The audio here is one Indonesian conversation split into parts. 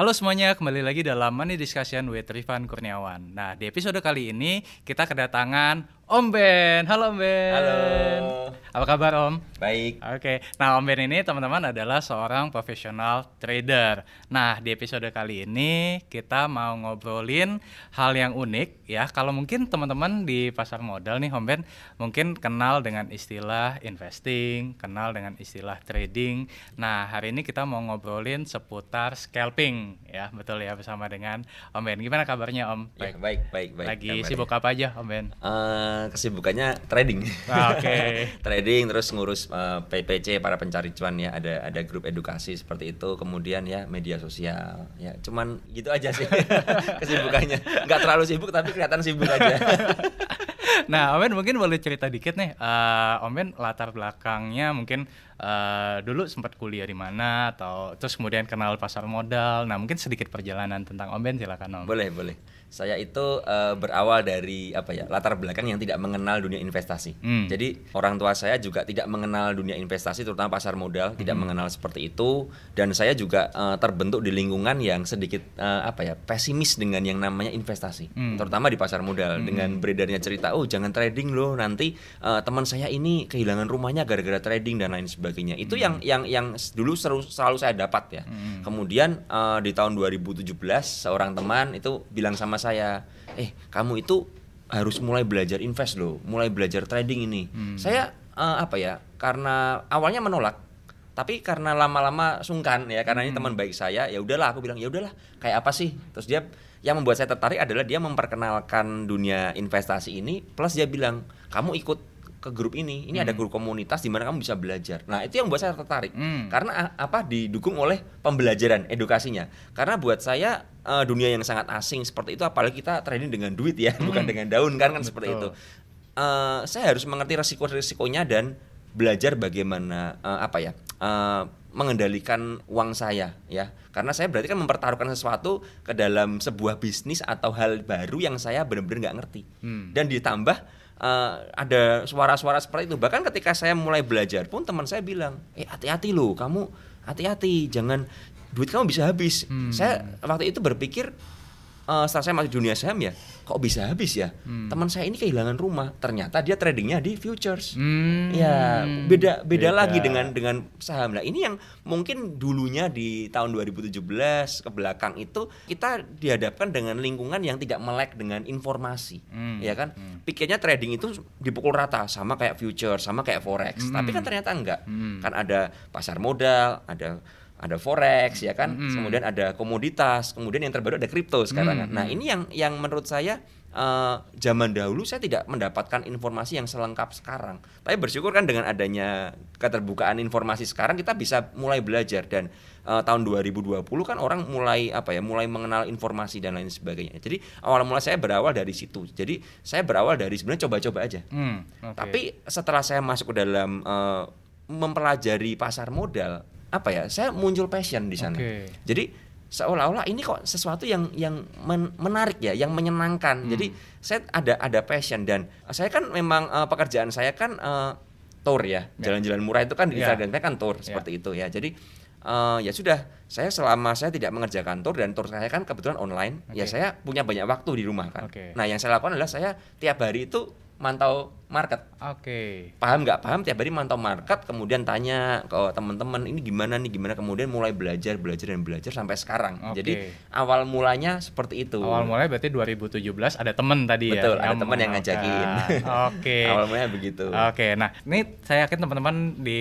Halo semuanya, kembali lagi dalam Money Discussion with Rifan Kurniawan. Nah, di episode kali ini kita kedatangan Om Ben. Halo Om Ben. Halo. Apa kabar Om? Baik. Oke, nah Om Ben ini teman-teman adalah seorang profesional trader. Nah, di episode kali ini kita mau ngobrolin hal yang unik ya. Kalau mungkin teman-teman di pasar modal nih Om Ben mungkin kenal dengan istilah investing, kenal dengan istilah trading. Nah, hari ini kita mau ngobrolin seputar scalping ya, betul ya bersama dengan Om Ben. Gimana kabarnya Om? Ya, baik, baik, baik. Lagi kabarnya. sibuk apa aja Om Ben? Eh, kesibukannya trading. Ah, Oke. trading terus ngurus eh, PPC para pencari cuan ya, ada ada grup edukasi seperti itu, kemudian ya media sosial. Ya, cuman gitu aja sih kesibukannya. Nggak terlalu sibuk tapi kelihatan sibuk aja. nah, Om Ben mungkin boleh cerita dikit nih. eh, Om Ben latar belakangnya mungkin eh, dulu sempat kuliah di mana atau terus kemudian kenal pasar modal. Nah, mungkin sedikit perjalanan tentang Om Ben silakan Om. boleh, boleh. Saya itu eh, berawal dari apa ya latar belakang yang tidak mengenal dunia investasi. Hmm. Jadi orang tua saya juga tidak mengenal dunia investasi, terutama pasar modal, tidak Hmm. mengenal seperti itu. Dan saya juga eh, terbentuk di lingkungan yang sedikit eh, apa ya pesimis dengan yang namanya investasi, Hmm. terutama di pasar modal. Dengan beredarnya cerita, oh jangan trading loh, nanti eh, teman saya ini kehilangan rumahnya gara-gara trading dan lain sebagainya. Itu yang yang yang dulu selalu, selalu saya dapat ya. Hmm. Kemudian eh, di tahun 2017 seorang teman itu bilang sama saya, eh kamu itu harus mulai belajar invest loh, mulai belajar trading ini. Saya eh, apa ya? Karena awalnya menolak, tapi karena lama-lama sungkan ya, karena ini teman baik saya, ya udahlah aku bilang ya udahlah, kayak apa sih? Terus dia yang membuat saya tertarik adalah dia memperkenalkan dunia investasi ini, plus dia bilang kamu ikut ke grup ini, ini ada grup komunitas di mana kamu bisa belajar. Nah itu yang membuat saya tertarik, Hmm. karena apa didukung oleh pembelajaran edukasinya. Karena buat saya eh, dunia yang sangat asing seperti itu, apalagi kita trading dengan duit ya, bukan dengan daun kan kan seperti itu. Betul. Eh, saya harus mengerti resiko-resikonya dan belajar bagaimana eh, apa ya eh, mengendalikan uang saya ya karena saya berarti kan mempertaruhkan sesuatu ke dalam sebuah bisnis atau hal baru yang saya benar-benar nggak ngerti Hmm. dan ditambah eh, ada suara-suara seperti itu bahkan ketika saya mulai belajar pun teman saya bilang eh hati-hati loh kamu hati-hati jangan duit kamu bisa habis Hmm. saya waktu itu berpikir eh, setelah saya masuk dunia saham ya kok bisa habis ya Hmm. teman saya ini kehilangan rumah ternyata dia tradingnya di futures Hmm. Ya, beda, beda Beda. lagi dengan dengan saham. Nah, ini yang mungkin dulunya di tahun 2017 ke belakang itu kita dihadapkan dengan lingkungan yang tidak melek dengan informasi. Hmm, Ya kan? hmm. Pikirnya trading itu dipukul rata sama kayak future, sama kayak forex. Hmm. Tapi kan ternyata enggak. Hmm. Kan ada pasar modal, ada ada forex ya kan, Hmm. kemudian ada komoditas, kemudian yang terbaru ada kripto sekarang. Hmm, Nah, ini yang yang menurut saya eh, zaman dahulu saya tidak mendapatkan informasi yang selengkap sekarang. Tapi bersyukur kan dengan adanya keterbukaan informasi sekarang kita bisa mulai belajar dan eh, tahun 2020 kan orang mulai apa ya, mulai mengenal informasi dan lain sebagainya. Jadi awal mula saya berawal dari situ. Jadi saya berawal dari sebenarnya coba-coba aja. Hmm, oke. Tapi setelah saya masuk ke dalam eh, mempelajari pasar modal, apa ya? Saya muncul passion di sana. Oke. Jadi seolah-olah ini kok sesuatu yang yang men- menarik ya, yang menyenangkan. Hmm. Jadi saya ada ada passion dan saya kan memang eh, pekerjaan saya kan eh, tour ya, Ya. jalan-jalan murah itu kan di Ya. Instagram saya kan tour seperti itu ya. Jadi eh, ya sudah, saya selama saya tidak mengerjakan tour dan tour saya kan kebetulan online, ya Oke. saya punya banyak waktu di rumah kan. Oke. Nah yang saya lakukan adalah saya tiap hari itu mantau market Oke. paham nggak paham tiap hari mantau market kemudian tanya ke teman-teman ini gimana nih gimana kemudian mulai belajar belajar dan belajar sampai sekarang Oke. jadi awal mulanya seperti itu Awal mulai berarti 2017 ada temen tadi ya. Betul, ada temen yang ngajakin. Oke. awal mulanya begitu Oke, nah ini saya yakin teman-teman di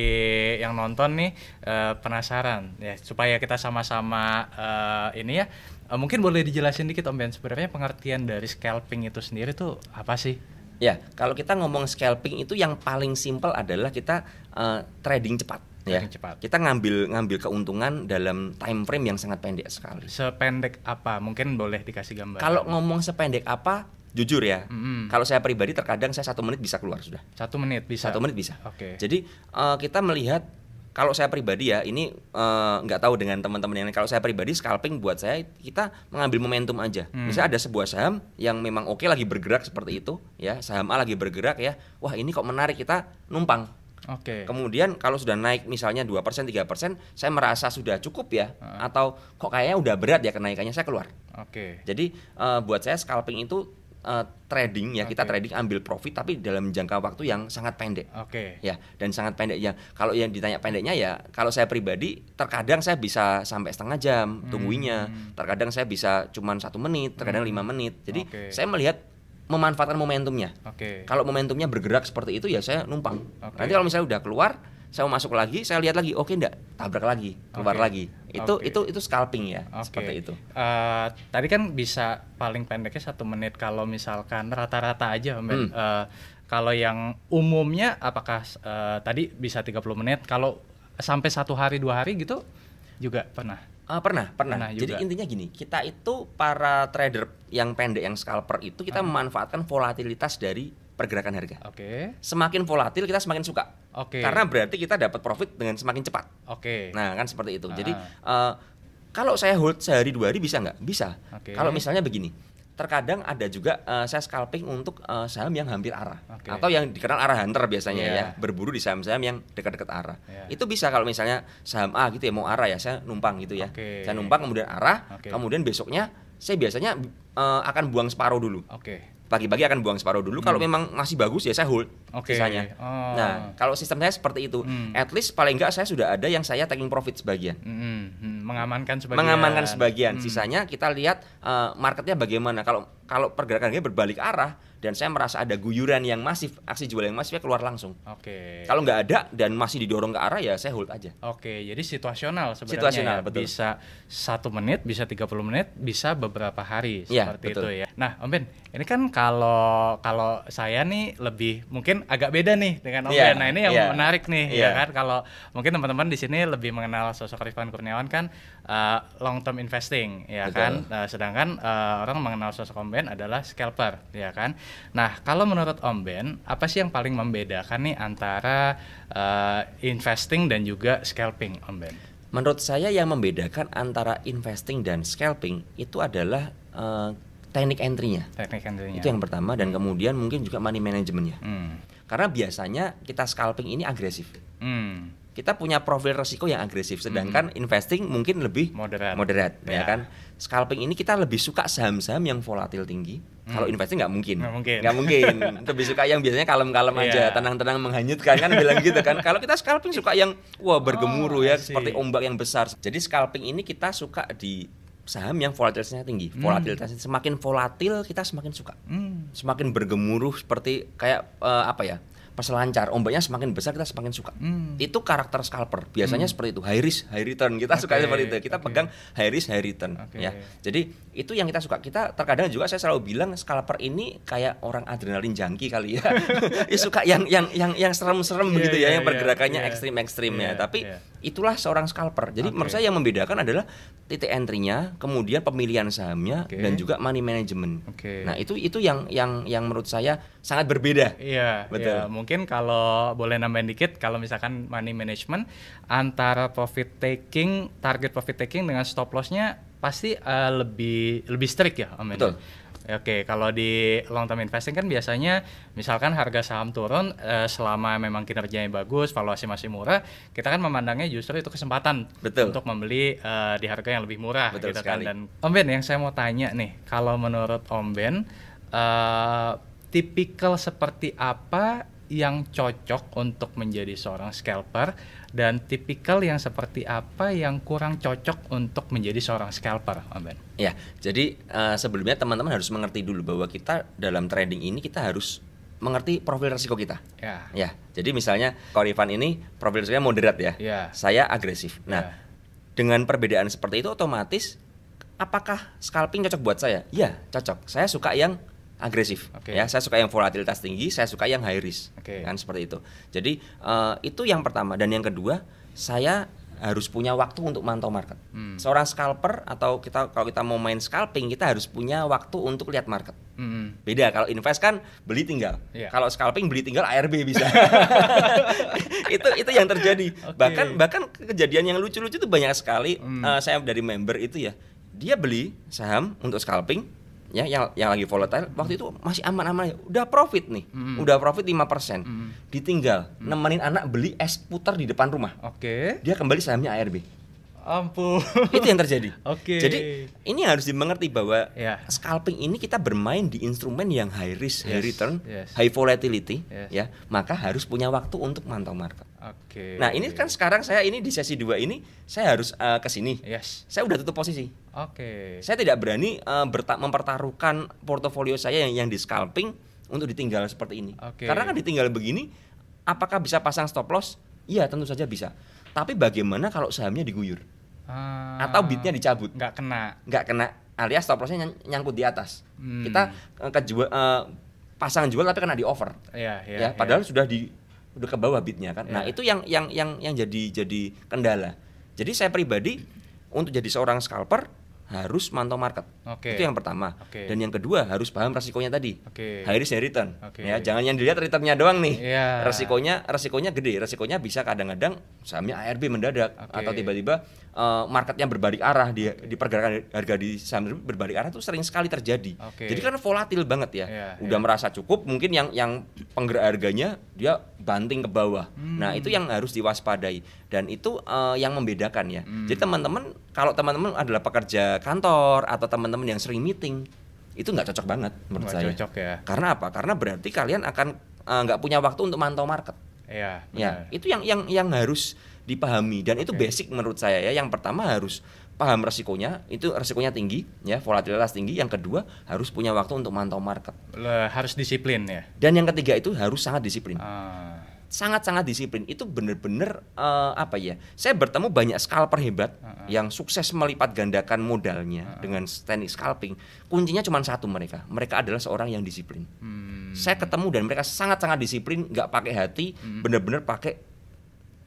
yang nonton nih eh, penasaran ya supaya kita sama-sama eh, ini ya eh, mungkin boleh dijelasin dikit Om Ben sebenarnya pengertian dari scalping itu sendiri tuh apa sih? Ya kalau kita ngomong scalping itu yang paling simpel adalah kita eh, trading cepat ya cepat. kita ngambil ngambil keuntungan dalam time frame yang sangat pendek sekali Sependek apa? Mungkin boleh dikasih gambar. kalau ngomong sependek apa jujur ya Mm-mm. kalau saya pribadi terkadang saya satu menit bisa keluar sudah satu menit bisa. satu menit bisa Oke. Jadi eh, kita melihat kalau saya pribadi ya ini eh, nggak tahu dengan teman-teman yang lain. Kalau saya pribadi scalping buat saya kita mengambil momentum aja. Hmm. Misalnya ada sebuah saham yang memang oke lagi bergerak seperti itu, ya saham A lagi bergerak ya. Wah ini kok menarik kita numpang. Oke. Kemudian kalau sudah naik misalnya 2%, 3%, saya merasa sudah cukup ya atau kok kayaknya udah berat ya kenaikannya saya keluar. Oke. Jadi eh, buat saya scalping itu eh, trading ya, kita Oke. trading ambil profit tapi dalam jangka waktu yang sangat pendek. Oke. Ya, dan sangat pendek ya. Kalau yang ditanya pendeknya ya, kalau saya pribadi terkadang saya bisa sampai setengah jam tungguinnya. Terkadang saya bisa cuman satu menit, terkadang lima menit. Jadi Oke. saya melihat memanfaatkan momentumnya. Oke. Kalau momentumnya bergerak seperti itu ya saya numpang. Oke. Nanti kalau misalnya udah keluar, saya mau masuk lagi, saya lihat lagi, oke enggak, tabrak lagi, keluar Oke. lagi. Itu Oke. itu itu scalping ya, Oke. seperti itu. Eh, tadi kan bisa paling pendeknya satu menit kalau misalkan rata-rata aja, Ben. Hmm. Eh, kalau yang umumnya apakah eh, tadi bisa 30 menit? Kalau sampai satu hari dua hari gitu juga pernah. Ah, pernah, pernah. Pernah Jadi juga. intinya gini, kita itu para trader yang pendek, yang scalper itu kita memanfaatkan volatilitas dari pergerakan harga. Oke. Semakin volatil kita semakin suka. Oke. Karena berarti kita dapat profit dengan semakin cepat. Oke. Nah, kan seperti itu. Jadi eh, kalau saya hold sehari dua hari bisa nggak? Bisa. Oke. Kalau misalnya begini, terkadang ada juga eh, saya scalping untuk eh, saham yang hampir arah Oke. atau yang dikenal arah hunter biasanya Iya. ya, berburu di saham-saham yang dekat-dekat arah. Iya. Itu bisa kalau misalnya saham A gitu ya mau arah ya, saya numpang gitu ya. Oke. Saya numpang kemudian arah, Oke. kemudian besoknya saya biasanya eh, akan buang separuh dulu. Oke. Pagi-pagi akan buang separuh dulu. Kalau memang masih bagus ya saya hold Hmm. Oke. sisanya. Oh. Nah, kalau sistem saya seperti itu. Hmm. At least paling enggak saya sudah ada yang saya taking profit sebagian Mm, mm, mengamankan sebagian. mengamankan sebagian. Hmm. Sisanya kita lihat eh, marketnya bagaimana. Kalau kalau pergerakannya berbalik arah dan saya merasa ada guyuran yang masif, aksi jual yang masif, ya keluar langsung. Oke. Kalau nggak ada dan masih didorong ke arah ya saya hold aja. Oke, jadi situasional sebenarnya Situasional, ya. betul. Bisa satu menit, bisa 30 menit, bisa beberapa hari Iya, seperti betul. itu ya. Nah, Om Ben, ini kan kalau kalau saya nih lebih mungkin agak beda nih dengan Om Iya, Ben. Nah, ini yang iya. menarik nih Iya. ya kan. Kalau mungkin teman-teman di sini lebih mengenal sosok Rifan Kurniawan kan uh, long term investing ya Betul. kan. Nah, sedangkan uh, orang mengenal sosok Om Ben adalah scalper ya kan. Nah, kalau menurut Om Ben, apa sih yang paling membedakan nih antara uh, investing dan juga scalping Om Ben? Menurut saya yang membedakan antara investing dan scalping itu adalah eh, teknik entry-nya. Teknik entry-nya. Itu yang pertama dan kemudian mungkin juga money managementnya. Hmm. Karena biasanya kita scalping ini agresif. Hmm. Kita punya profil resiko yang agresif, sedangkan investing mungkin lebih Moderat. moderat, ya Ya. kan? Scalping ini kita lebih suka saham-saham yang volatil tinggi. Kalau investing nggak mungkin, Hmm. Nggak mungkin. Nggak mungkin. lebih suka yang biasanya kalem-kalem aja, Iya. tenang-tenang menghanyutkan kan bilang gitu kan. Kalau kita scalping suka yang wah bergemuruh Oh, ya, see. seperti ombak yang besar. Jadi scalping ini kita suka di saham yang volatilitasnya tinggi. Volatilitasnya semakin volatil kita semakin suka Hmm. semakin bergemuruh seperti kayak eh, apa ya peselancar ombaknya semakin besar kita semakin suka Hmm. itu karakter scalper biasanya seperti itu high risk high return kita suka Oke, seperti itu kita oke. pegang high risk high return Oke. ya jadi itu yang kita suka kita terkadang juga saya selalu bilang scalper ini kayak orang adrenalin jangki kali ya suka yang yang yang yang serem-serem Iya, begitu ya iya, yang iya, pergerakannya iya. ekstrim-ekstrim ya Iya, tapi iya. itulah seorang scalper jadi Oke. menurut saya yang membedakan adalah titik entry-nya kemudian pemilihan sahamnya Oke. dan juga money management Oke. nah itu itu yang yang yang menurut saya sangat berbeda Iya, Betul. iya. Mungkin kalau boleh nambahin dikit, kalau misalkan money management antara profit taking, target profit taking dengan stop lossnya pasti eh, lebih lebih strict ya, Om Ben? Betul. Oke, kalau di long term investing kan biasanya misalkan harga saham turun eh, selama memang kinerjanya bagus, valuasi masih murah, kita kan memandangnya justru itu kesempatan Betul. untuk membeli eh, di harga yang lebih murah Betul gitu sekali. kan. Dan Om Ben yang saya mau tanya nih, kalau menurut Om Ben eh, tipikal seperti apa yang cocok untuk menjadi seorang scalper dan tipikal yang seperti apa yang kurang cocok untuk menjadi seorang scalper, Om Ben? Ya, jadi eh, sebelumnya teman-teman harus mengerti dulu bahwa kita dalam trading ini kita harus mengerti profil risiko kita. Ya. Ya, jadi misalnya Korifan ini profil risikonya moderat ya. Ya. Saya agresif. Nah, Ya. dengan perbedaan seperti itu otomatis apakah scalping cocok buat saya? Ya, cocok. Saya suka yang agresif Oke. ya saya suka yang volatilitas tinggi saya suka yang high risk Oke. kan seperti itu jadi eh, itu yang pertama dan yang kedua saya harus punya waktu untuk mantau market Hmm. seorang scalper atau kita kalau kita mau main scalping kita harus punya waktu untuk lihat market Mm-mm. Beda kalau invest kan beli tinggal. Iya. Kalau scalping beli tinggal ARB bisa. itu itu yang terjadi. Oke. Bahkan bahkan kejadian yang lucu-lucu itu banyak sekali. Hmm. Eh, saya dari member itu ya. Dia beli saham untuk scalping, ya yang yang lagi volatile waktu itu masih aman-aman aja. udah profit nih Mm. udah profit 5% Mm. ditinggal nemenin anak beli es puter di depan rumah Oke. dia kembali sahamnya ARB Ampun. itu yang terjadi Oke. jadi ini harus dimengerti bahwa Ya. scalping ini kita bermain di instrumen yang high risk high Yes, return yes. high volatility Yes. ya maka harus punya waktu untuk mantau market Oke. nah ini kan sekarang saya ini di sesi dua ini saya harus eh, ke sini Yes. saya udah tutup posisi Oke. saya tidak berani berta- mempertaruhkan portofolio saya yang yang di scalping untuk ditinggal seperti ini. Oke. Karena kan ditinggal begini, apakah bisa pasang stop loss? Iya, tentu saja bisa. Tapi bagaimana kalau sahamnya diguyur Ah, atau bidnya dicabut, nggak kena. nggak kena alias stop lossnya nyang- nyangkut di atas. Hmm. Kita eh, kejual eh, pasang jual tapi kena di over. Iya, iya. ya, padahal sudah di udah ke bawah bidnya kan. Nah, Iya. itu yang yang yang yang jadi jadi kendala. Jadi saya pribadi untuk jadi seorang scalper harus mantau market. Oke. Itu yang pertama. Oke. Dan yang kedua harus paham resikonya tadi. Oke. High risk high return. Oke. Ya, jangan yang dilihat returnnya doang nih. Iya. Resikonya resikonya gede. Resikonya bisa kadang-kadang sahamnya ARB mendadak Oke. atau tiba-tiba eh, marketnya berbalik arah di di pergerakan harga di saham berbalik arah itu sering sekali terjadi. Oke. Jadi kan volatil banget ya. Iya, Udah iya. merasa cukup mungkin yang yang penggerak harganya dia banting ke bawah. Hmm. Nah, itu yang harus diwaspadai dan itu eh, yang membedakan ya. Hmm. Jadi teman-teman kalau teman-teman adalah pekerja kantor atau teman-teman yang sering meeting itu nggak cocok banget menurut Nggak saya. cocok ya. Karena apa? Karena berarti kalian akan eh, nggak punya waktu untuk mantau market. Iya. Ya, itu yang yang yang harus dipahami dan itu Oke. basic menurut saya ya. Yang pertama harus paham resikonya, itu resikonya tinggi ya, volatilitas tinggi. Yang kedua harus punya waktu untuk mantau market. Le- harus disiplin ya. Dan yang ketiga itu harus sangat disiplin. Ah, Sangat-sangat disiplin. Itu bener-bener eh, apa ya? Saya bertemu banyak scalper hebat Uh-uh. yang sukses melipat gandakan modalnya Uh-uh. dengan teknik scalping. Kuncinya cuma satu mereka. Mereka adalah seorang yang disiplin. hmm. Saya ketemu dan mereka sangat-sangat disiplin, nggak pakai hati, Hmm. bener-bener pakai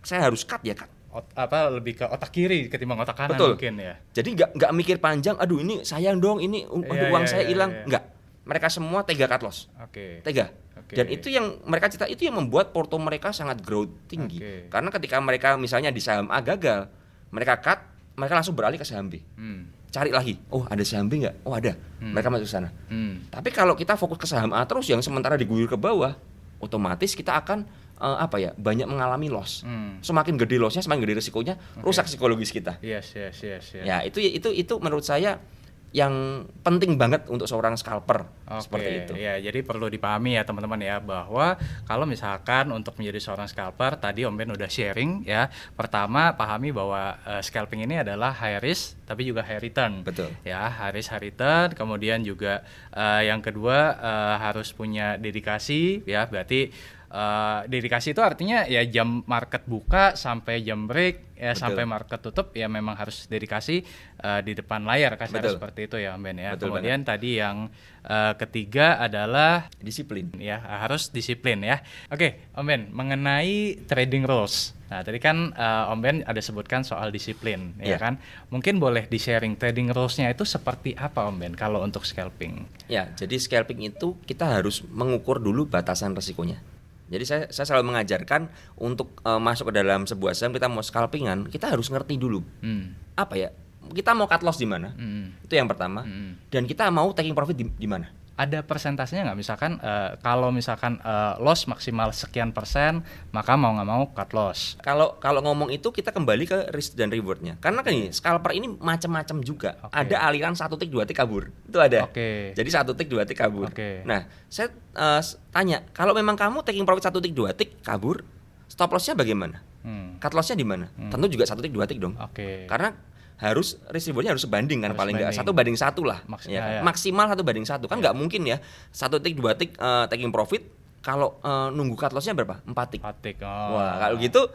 saya harus cut ya cut. Ot- apa lebih ke otak kiri ketimbang otak kanan Betul. mungkin ya. Jadi nggak nggak mikir panjang, aduh ini sayang dong, ini uh, aduh, Iya, uang iya, saya iya, hilang, iya. nggak. Mereka semua tega cut loss, Oke. tega. Oke. Dan itu yang mereka cerita itu yang membuat porto mereka sangat growth tinggi. Oke. Karena ketika mereka misalnya di saham A gagal, mereka cut, mereka langsung beralih ke saham B. Hmm. Cari lagi, oh ada saham B nggak? Oh ada, Hmm. mereka masuk sana. Hmm. Tapi kalau kita fokus ke saham A terus yang sementara diguyur ke bawah, otomatis kita akan eh, apa ya banyak mengalami loss. Hmm. Semakin gede lossnya, semakin gede risikonya, rusak psikologis kita. Yes, yes, yes, yes. Ya itu itu itu menurut saya yang penting banget untuk seorang scalper Oke, seperti itu. ya jadi perlu dipahami ya teman-teman ya bahwa kalau misalkan untuk menjadi seorang scalper tadi Om Ben udah sharing ya. Pertama pahami bahwa eh, scalping ini adalah high risk tapi juga high return. Betul. Ya, high risk high return. Kemudian juga eh, yang kedua eh, harus punya dedikasi ya. Berarti eh, dedikasi itu artinya ya jam market buka sampai jam break ya Betul. sampai market tutup ya memang harus dedikasi eh, di depan layar kasar Betul. seperti itu ya Om Ben ya. Betul Kemudian tadi yang eh, ketiga adalah Disiplin. ya harus disiplin ya. Oke, Om Ben mengenai trading rules. Nah, tadi kan eh, Om Ben ada sebutkan soal disiplin ya Iya. kan. Mungkin boleh di-sharing trading rules-nya itu seperti apa Om Ben kalau untuk scalping? Ya, jadi scalping itu kita harus mengukur dulu batasan resikonya. Jadi saya saya selalu mengajarkan untuk eh, masuk ke dalam sebuah saham kita mau scalpingan, kita harus ngerti dulu Hmm. apa ya? Kita mau cut loss di mana? Hmm. Itu yang pertama. Hmm. Dan kita mau taking profit di, di mana? Ada persentasenya nggak? Misalkan eh, kalau misalkan eh, loss maksimal sekian persen, maka mau nggak mau cut loss. Kalau kalau ngomong itu kita kembali ke risk dan rewardnya. Karena kan ini scalper ini macam-macam juga. Oke. Ada aliran satu tik dua tik kabur. Itu ada. Oke. Jadi satu tik dua tik kabur. Oke. Nah, saya s- tanya, kalau memang kamu taking profit satu tik dua tik kabur, stop lossnya bagaimana? Hmm. Cut lossnya di mana? Hmm. Tentu juga satu tik dua tik dong. Oke. Karena harus risk rewardnya harus sebanding kan Harus paling nggak sebanding. satu banding satu lah. Maks- ya kan? ya, ya. Maksimal satu banding satu kan nggak mungkin ya satu tik dua tik eh, taking profit kalau eh, nunggu cut lossnya berapa? Empat tik. Patik. Wah, kalau gitu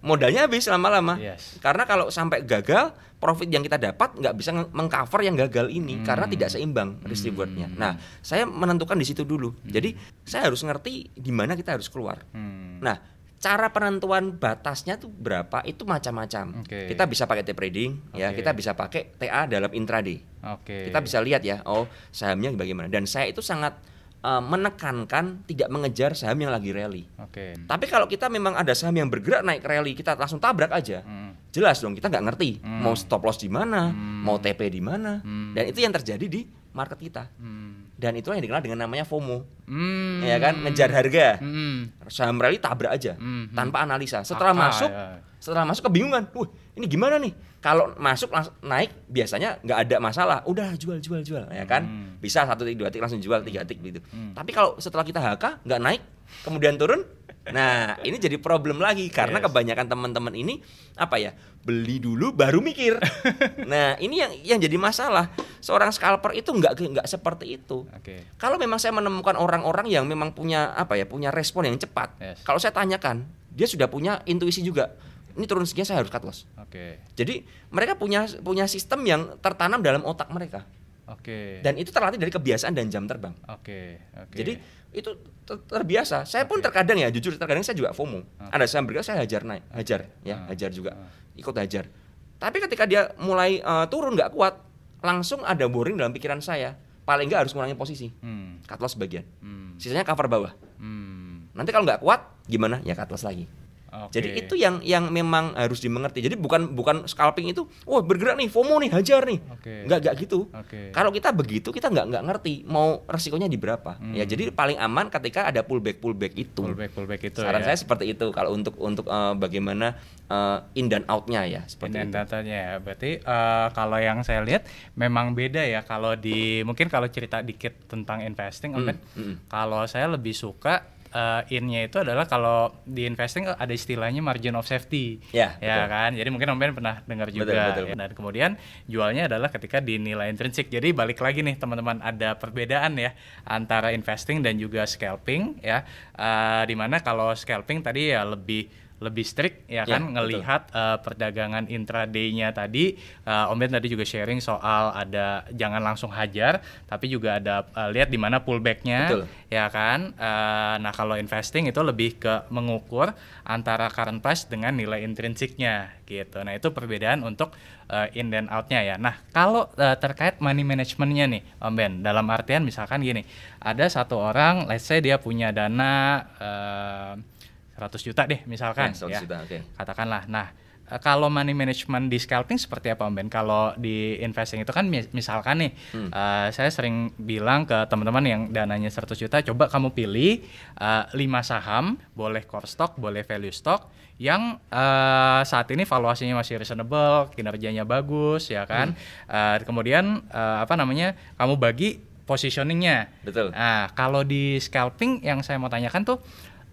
modalnya habis lama-lama. Yes. Karena kalau sampai gagal, profit yang kita dapat nggak bisa mengcover yang gagal ini Hmm. karena tidak seimbang risk rewardnya. Hmm. Nah, saya menentukan di situ dulu. Jadi saya harus ngerti di mana kita harus keluar. Hmm. Nah, cara penentuan batasnya tuh berapa itu macam-macam. Oke. Kita bisa pakai tape trading, ya. Oke. Kita bisa pakai TA dalam intraday. Oke. Kita bisa lihat ya, oh sahamnya bagaimana. Dan saya itu sangat eh, menekankan tidak mengejar saham yang lagi rally. Oke. Tapi kalau kita memang ada saham yang bergerak naik rally, kita langsung tabrak aja. Hmm. Jelas dong kita nggak ngerti Hmm. mau stop loss di mana, Hmm. mau TP di mana. Hmm. Dan itu yang terjadi di market kita. Hmm. Dan itulah yang dikenal dengan namanya FOMO. Hmm. Ya kan, ngejar harga. Hmm. Saham rally tabrak aja Hmm, hmm. tanpa analisa. Setelah Fakta, masuk, ya. setelah masuk kebingungan. Wah, ini gimana nih? Kalau masuk langsung naik biasanya nggak ada masalah. Udah jual jual jual ya kan. Hmm. Bisa satu tik dua tik langsung jual tiga tik gitu. Hmm. Tapi kalau setelah kita HK nggak naik, kemudian turun, nah ini jadi problem lagi karena Yes. kebanyakan teman-teman ini apa ya beli dulu baru mikir. nah ini yang yang jadi masalah. Seorang scalper itu nggak nggak seperti itu. Oke. Kalau memang saya menemukan orang-orang yang memang punya apa ya, punya respon yang cepat. Yes. Kalau saya tanyakan, dia sudah punya intuisi juga. Ini turun sekian saya harus cut loss. Oke. Jadi mereka punya punya sistem yang tertanam dalam otak mereka. Oke. Dan itu terlatih dari kebiasaan dan jam terbang. Oke. Oke. Jadi itu ter- terbiasa. Saya pun Oke. terkadang ya jujur terkadang saya juga FOMO. Oke. Ada saham bergerak saya hajar naik, hajar ya, Ah. hajar juga. Ah. Ikut hajar. Tapi ketika dia mulai eh, turun nggak kuat, langsung ada boring dalam pikiran saya. Paling nggak harus ngurangi posisi. Hmm. Cut loss sebagian. Hmm. Sisanya cover bawah. Hmm. Nanti kalau nggak kuat gimana? Ya cut loss lagi. Oke. Jadi itu yang yang memang harus dimengerti. Jadi bukan bukan scalping itu, wah bergerak nih, FOMO nih, hajar nih. Oke. Nggak nggak gitu. Oke. Kalau kita begitu kita nggak nggak ngerti mau resikonya di berapa. Hmm. Ya jadi paling aman ketika ada pullback pullback itu. pullback pullback itu Saran ya. saya seperti itu kalau untuk untuk eh, bagaimana eh, in dan outnya ya seperti Dan itu. datanya ya. Berarti eh, kalau yang saya lihat memang beda ya kalau di mungkin kalau cerita dikit tentang investing, Hmm, hmm. kalau saya lebih suka eh, innya itu adalah kalau di investing ada istilahnya margin of safety. Ya, ya betul. kan. Jadi mungkin Om Ben pernah dengar Betul, juga. betul. ya. Dan kemudian jualnya adalah ketika di nilai intrinsik. Jadi balik lagi nih teman-teman ada perbedaan ya antara investing dan juga scalping ya. Eh, di mana kalau scalping tadi ya lebih lebih strict ya Ya, kan betul. ngelihat uh, perdagangan intraday-nya tadi uh, Om Ben tadi juga sharing soal ada jangan langsung hajar tapi juga ada uh, lihat di mana pullback-nya Betul. ya kan Uh, nah kalau investing itu lebih ke mengukur antara current price dengan nilai intrinsiknya gitu nah itu perbedaan untuk uh, in dan out-nya ya nah kalau uh, terkait money management-nya nih Om Ben dalam artian misalkan gini ada satu orang let's say dia punya dana uh, 100 juta deh misalkan Ya, 100 juta, oke. katakanlah. Nah, eh, kalau money management di scalping seperti apa Om Ben? Kalau di investing itu kan mis- misalkan nih, Hmm. eh, saya sering bilang ke teman-teman yang dananya 100 juta, coba kamu pilih 5 saham, boleh core stock, boleh value stock yang eh, saat ini valuasinya masih reasonable, kinerjanya bagus ya kan. Hmm. Eh, kemudian eh, apa namanya? Kamu bagi positioningnya. Betul. Nah, kalau di scalping yang saya mau tanyakan tuh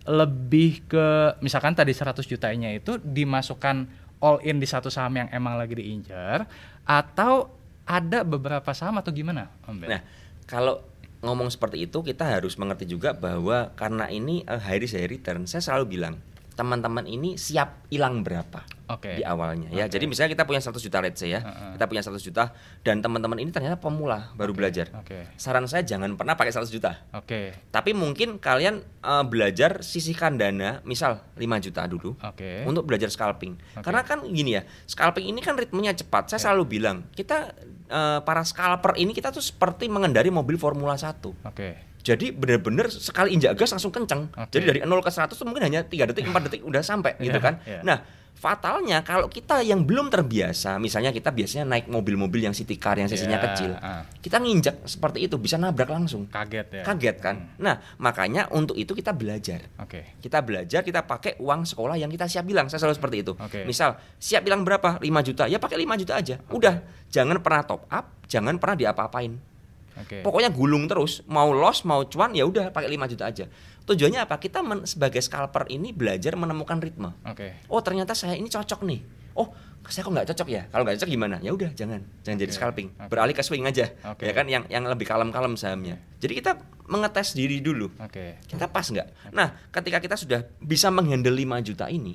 lebih ke misalkan tadi 100 jutanya itu dimasukkan all in di satu saham yang emang lagi diincar atau ada beberapa saham atau gimana? Nah, kalau ngomong seperti itu kita harus mengerti juga bahwa karena ini eh, high risk high return, saya selalu bilang teman-teman ini siap hilang berapa Oke. di awalnya ya. Oke. Jadi misalnya kita punya 100 juta let's say ya. Heeh. Kita punya 100 juta dan teman-teman ini ternyata pemula baru belajar. Oke. Saran saya jangan pernah pakai 100 juta. Oke. Tapi mungkin kalian eh, belajar sisihkan dana misal 5 juta dulu Oke. untuk belajar scalping. Oke. Karena kan gini ya, scalping ini kan ritmenya cepat. Saya Ya. selalu bilang, kita eh, para scalper ini kita tuh seperti mengendari mobil Formula 1. Oke. Jadi benar-benar sekali injak gas langsung kenceng. Oke. Jadi dari 0 ke 100 tuh mungkin hanya 3 detik, 4 detik udah sampai gitu Iya, kan. iya. Nah, fatalnya kalau kita yang belum terbiasa, misalnya kita biasanya naik mobil-mobil yang city car yang sisinya Iya, kecil. ah. Kita nginjak seperti itu bisa nabrak langsung. Kaget ya. Kaget kan. Hmm. Nah, makanya untuk itu kita belajar Oke. kita belajar kita pakai uang sekolah yang kita siap bilang saya selalu seperti itu Oke. misal siap bilang berapa 5 juta ya pakai 5 juta aja udah jangan pernah top up jangan pernah diapa-apain Oke. pokoknya gulung terus mau loss mau cuan ya udah pakai 5 juta aja. Tujuannya apa? Kita men- sebagai scalper ini belajar menemukan ritme. Oke. oh ternyata saya ini cocok nih. Oh saya kok nggak cocok ya? Kalau nggak cocok gimana? Ya udah jangan. Jangan jadi Oke, scalping. Oke. beralih ke swing aja. Oke. ya kan? Yang yang lebih kalem-kalem sahamnya. Jadi kita mengetes diri dulu. Oke. kita pas nggak? Nah, ketika kita sudah bisa menghandle 5 juta ini,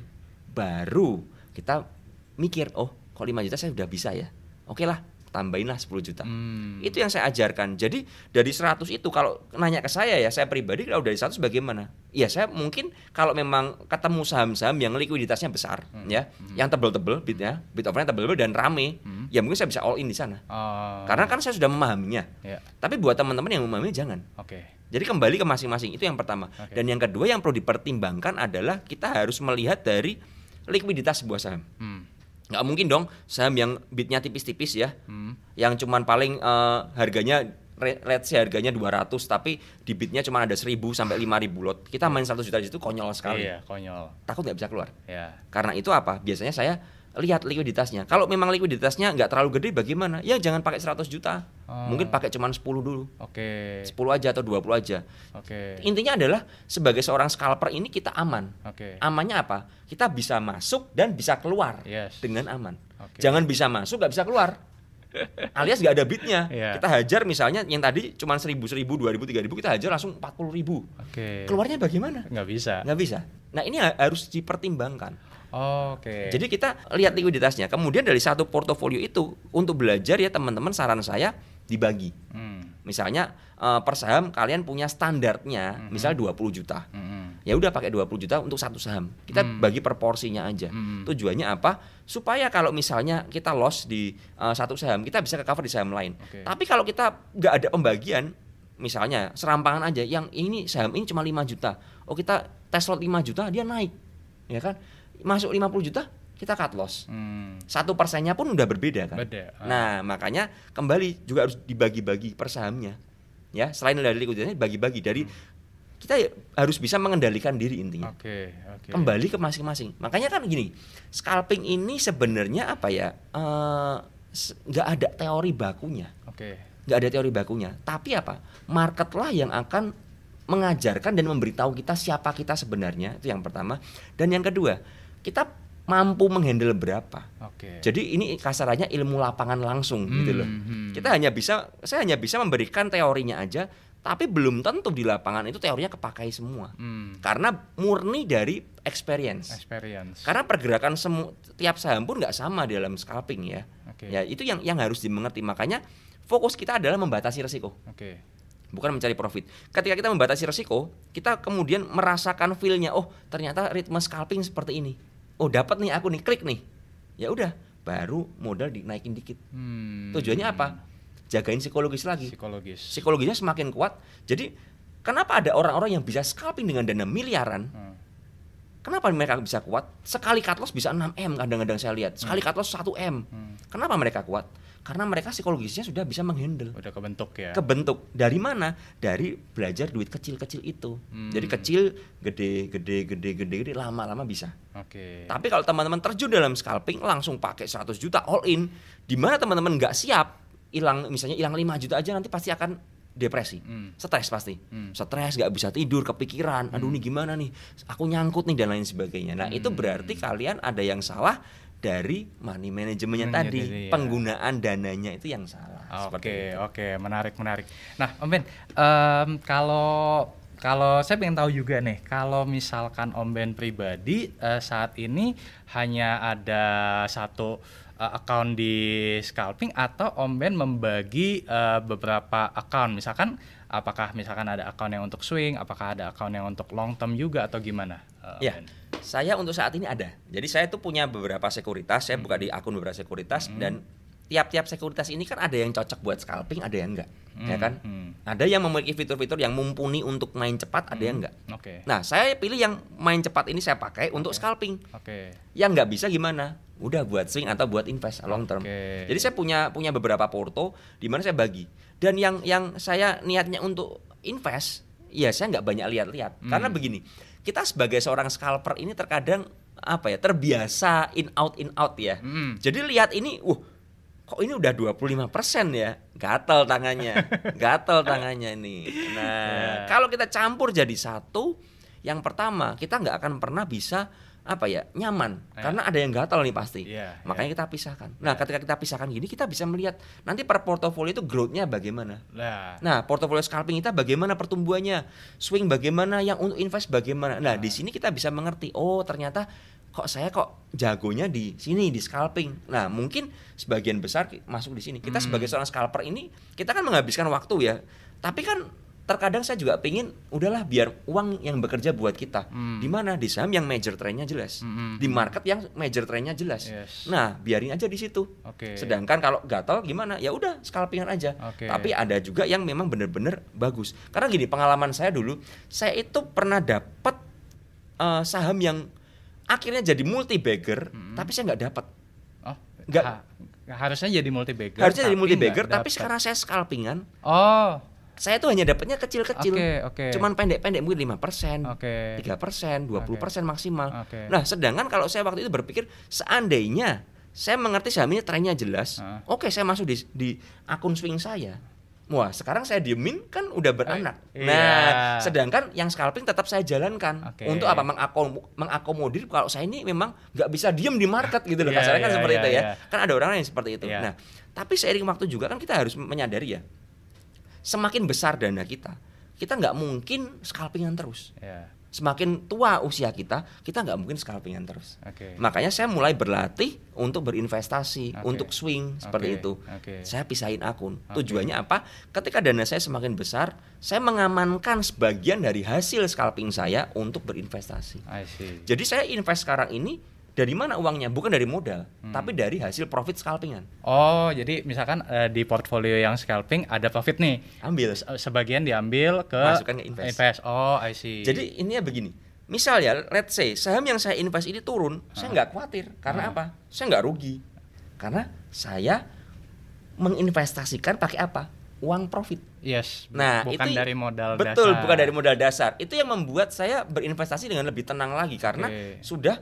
baru kita mikir, oh, kok 5 juta saya sudah bisa ya. Oke lah, tambahinlah 10 juta. Hmm. Itu yang saya ajarkan. Jadi dari 100 itu kalau nanya ke saya ya, saya pribadi kalau dari 100 bagaimana? Ya saya mungkin kalau memang ketemu saham-saham yang likuiditasnya besar ya, yang tebel-tebel bitnya, bit overnya tebel-tebel dan rame, Hmm. ya mungkin saya bisa all in di sana. Oh. Karena kan saya sudah memahaminya. Ya. Tapi buat teman-teman yang memahami jangan. Oke. Jadi kembali ke masing-masing itu yang pertama. Oke. Dan yang kedua yang perlu dipertimbangkan adalah kita harus melihat dari likuiditas sebuah saham. Hmm. Nggak mungkin dong saham yang bitnya tipis-tipis ya, Hmm. yang cuman paling eh, harganya let's say harganya 200 tapi di bidnya cuma ada 1000 sampai 5000 lot. Kita main 1 juta di situ konyol sekali. Iya, konyol. Takut nggak bisa keluar. Ya. Karena itu apa? Biasanya saya lihat likuiditasnya. Kalau memang likuiditasnya nggak terlalu gede bagaimana? Ya jangan pakai 100 juta. Oh. Mungkin pakai cuma 10 dulu. Oke. 10 aja atau 20 aja. Oke. Intinya adalah sebagai seorang scalper ini kita aman. Oke. Amannya apa? Kita bisa masuk dan bisa keluar Yes. dengan aman. Oke. Jangan bisa masuk nggak bisa keluar. Alias nggak ada bitnya. Iya. Kita hajar misalnya yang tadi cuma 1000, 1000, 2000, 3000 kita hajar langsung 40 ribu. Oke. Keluarnya bagaimana? Nggak bisa. Nggak bisa. Nah ini ha- harus dipertimbangkan. Oke. Jadi kita lihat likuiditasnya. Kemudian dari satu portofolio itu untuk belajar ya teman-teman saran saya dibagi. Hmm. Misalnya eh, per saham kalian punya standarnya misal 20 juta. Hmm. Ya udah pakai 20 juta untuk satu saham. Kita Hmm. bagi per porsinya aja. Hmm. Tujuannya apa? Supaya kalau misalnya kita loss di eh, satu saham, kita bisa ke cover di saham lain. Oke. Tapi kalau kita nggak ada pembagian, misalnya serampangan aja, yang ini saham ini cuma 5 juta. Oh kita tes lot 5 juta, dia naik, ya kan? Masuk 50 juta, kita cut loss. Hmm. Satu persennya pun udah berbeda kan. Beda. Ah. Nah makanya kembali juga harus dibagi-bagi per sahamnya. Ya selain dari likuiditasnya bagi-bagi dari kita ya harus bisa mengendalikan diri intinya Oke. Oke. kembali ke masing-masing. Makanya kan gini, scalping ini sebenarnya apa ya? eh, nggak ada teori bakunya, nggak ada teori bakunya. Tapi apa? Marketlah yang akan mengajarkan dan memberitahu kita siapa kita sebenarnya itu yang pertama. Dan yang kedua, kita mampu menghandle berapa. Oke. Jadi ini kasarannya ilmu lapangan langsung gitu loh. Hmm, hmm. Kita hanya bisa, saya hanya bisa memberikan teorinya aja, tapi belum tentu di lapangan itu teorinya kepakai semua. Hmm. Karena murni dari experience. Experience. Karena pergerakan semu tiap saham pun nggak sama dalam scalping ya. Oke. Ya itu yang yang harus dimengerti. Makanya fokus kita adalah membatasi resiko, Oke. bukan mencari profit. Ketika kita membatasi resiko, kita kemudian merasakan feel-nya. Oh ternyata ritme scalping seperti ini. Oh dapat nih aku nih klik nih. Ya udah, baru modal dinaikin dikit. Hmm. Tujuannya apa? Jagain psikologis lagi. Psikologis. Psikologinya semakin kuat. Jadi kenapa ada orang-orang yang bisa scalping dengan dana miliaran? Hmm. Kenapa mereka bisa kuat? Sekali cut loss bisa 6M kadang-kadang saya lihat. Sekali cut loss 1M. Hmm. Kenapa mereka kuat? Karena mereka psikologisnya sudah bisa menghandle. Udah kebentuk ya. Kebentuk dari mana? Dari belajar duit kecil-kecil itu. Hmm. Jadi kecil, gede, gede, gede, gede, gede, lama-lama bisa. Oke. Tapi kalau teman-teman terjun dalam scalping langsung pakai 100 juta all in, di mana teman-teman nggak siap, hilang misalnya hilang 5 juta aja nanti pasti akan depresi. Hmm. Stres pasti. Hmm. Stres nggak bisa tidur, kepikiran, aduh nih gimana nih? Aku nyangkut nih dan lain sebagainya. Nah, itu Hmm. berarti kalian ada yang salah dari money manajemennya tadi. jadi, ya. Penggunaan dananya itu yang salah. Oke, oke, menarik, menarik. Nah, Om Ben, em, kalau kalau saya pengen tahu juga nih, kalau misalkan Om Ben pribadi eh, saat ini hanya ada satu eh, account di scalping atau Om Ben membagi eh, beberapa account, misalkan apakah misalkan ada account yang untuk swing, apakah ada account yang untuk long term juga atau gimana? Om Ya, Ben? saya untuk saat ini ada. Jadi saya tuh punya beberapa sekuritas, saya buka di akun beberapa sekuritas dan tiap-tiap sekuritas ini kan ada yang cocok buat scalping, ada yang enggak, ya Hmm, kan? hmm. Ada yang memiliki fitur-fitur yang mumpuni untuk main cepat, ada yang enggak. Oke, Nah, saya pilih yang main cepat ini saya pakai untuk scalping. oke, Yang nggak bisa gimana? Udah buat swing atau buat invest long term. Oke. Jadi saya punya punya beberapa porto di mana saya bagi. Dan yang yang saya niatnya untuk invest, ya saya nggak banyak lihat-lihat. Hmm. Karena begini, kita sebagai seorang scalper ini terkadang apa ya terbiasa in out in out ya. Hmm. Jadi lihat ini, uh kok ini udah 25% ya gatel tangannya gatel tangannya ini nah Ya. kalau kita campur jadi satu yang pertama kita nggak akan pernah bisa apa ya nyaman Ya. karena ada yang gatal nih pasti Iya, makanya kita pisahkan nah ketika kita pisahkan gini kita bisa melihat nanti per portofolio itu growth-nya bagaimana Nah, Nah, portofolio scalping kita bagaimana pertumbuhannya? Swing bagaimana? Yang untuk invest bagaimana? Nah, di sini kita bisa mengerti, oh ternyata kok saya kok jagonya di sini di scalping. Nah, mungkin sebagian besar masuk di sini. Kita Hmm. sebagai seorang scalper ini kita kan menghabiskan waktu ya. Tapi kan terkadang saya juga pingin udahlah biar uang yang bekerja buat kita. Hmm. Di mana? Di saham yang major trendnya jelas. Hmm. Di market yang major trendnya jelas. Yes. Nah, biarin aja di situ. Oke. Sedangkan kalau gatal gimana? Ya udah scalpingan aja. Oke. Tapi ada juga yang memang benar-benar bagus. Karena gini, pengalaman saya dulu, saya itu pernah dapat eh, saham yang akhirnya jadi multi bagger, Hmm. tapi saya nggak dapat. Oh, Nggak- ha- Harusnya jadi multi bagger. Harusnya jadi multi bagger, tapi sekarang saya scalpingan, Oh, saya tuh hanya dapatnya kecil-kecil. Oke, oke. Cuman pendek-pendek mungkin 5%, Oke. 3%, 20% maksimal. Oke. Nah, sedangkan kalau saya waktu itu berpikir seandainya saya mengerti saham ini trennya jelas, Ah. oke saya masuk di, di akun swing saya. Wah, sekarang saya diemin kan udah beranak. iya. Nah, sedangkan yang scalping tetap saya jalankan. Oke. Untuk apa? Mengakom mengakomodir kalau saya ini memang nggak bisa diem di market gitu loh. Iya, Kasarnya kan iya, seperti iya, itu ya. iya. Kan ada orang yang seperti itu. Iya. Nah, tapi seiring waktu juga kan kita harus menyadari ya. Semakin besar dana kita, kita nggak mungkin scalpingan terus. Ya. Semakin tua usia kita, kita nggak mungkin scalpingan terus. Oke. Makanya saya mulai berlatih untuk berinvestasi, Oke. untuk swing seperti Oke, itu. oke. Saya pisahin akun. Oke. Tujuannya apa? Ketika dana saya semakin besar, saya mengamankan sebagian dari hasil scalping saya untuk berinvestasi. I see. Jadi saya invest sekarang ini dari mana uangnya? Bukan dari modal, Hmm. tapi dari hasil profit scalpingan. Oh, jadi misalkan eh, di portfolio yang scalping ada profit nih. Ambil. Se- Sebagian diambil ke Masukkan ke invest. Oh, I see. Jadi ini ya begini. Misal ya, let's say saham yang saya invest ini turun, saya nggak khawatir. Karena Ah. apa? Saya nggak rugi. Karena saya menginvestasikan pakai apa? Uang profit. yes. Nah, bukan itu dari modal betul, dasar. bukan dari modal dasar. Itu yang membuat saya berinvestasi dengan lebih tenang lagi karena Oke. sudah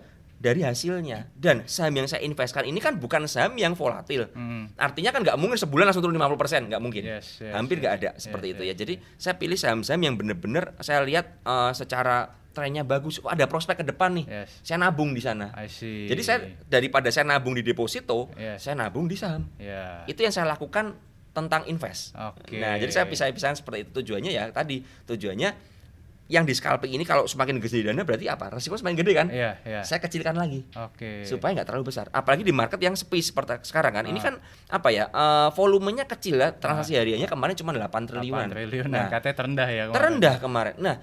dari hasilnya. Dan saham yang saya investkan ini kan bukan saham yang volatil. Hmm. Artinya kan nggak mungkin sebulan langsung turun 50%, nggak mungkin. Yes, yes, Hampir nggak yes, ada yes, seperti itu yes, ya. Jadi saya pilih saham-saham yang bener-bener saya lihat eh, secara trennya bagus. Oh, ada prospek ke depan nih. Yes. Saya nabung di sana. I see. Jadi saya daripada saya nabung di deposito, Yes. saya nabung di saham. Ya. Itu yang saya lakukan tentang invest. Oke. Nah, jadi saya pisah-pisahan seperti itu tujuannya ya tadi tujuannya yang di scalping ini kalau semakin gede dana berarti apa? Resiko semakin gede kan? Iya, iya. Saya kecilkan lagi Oke. supaya nggak terlalu besar. Apalagi di market yang sepi seperti sekarang kan. Ini Ah. kan apa ya? eh, volumenya kecil ya. Transaksi hariannya kemarin cuma 8 triliunan. 8 triliun. Nah, katanya terendah ya. kemarin. terendah kemarin. Nah,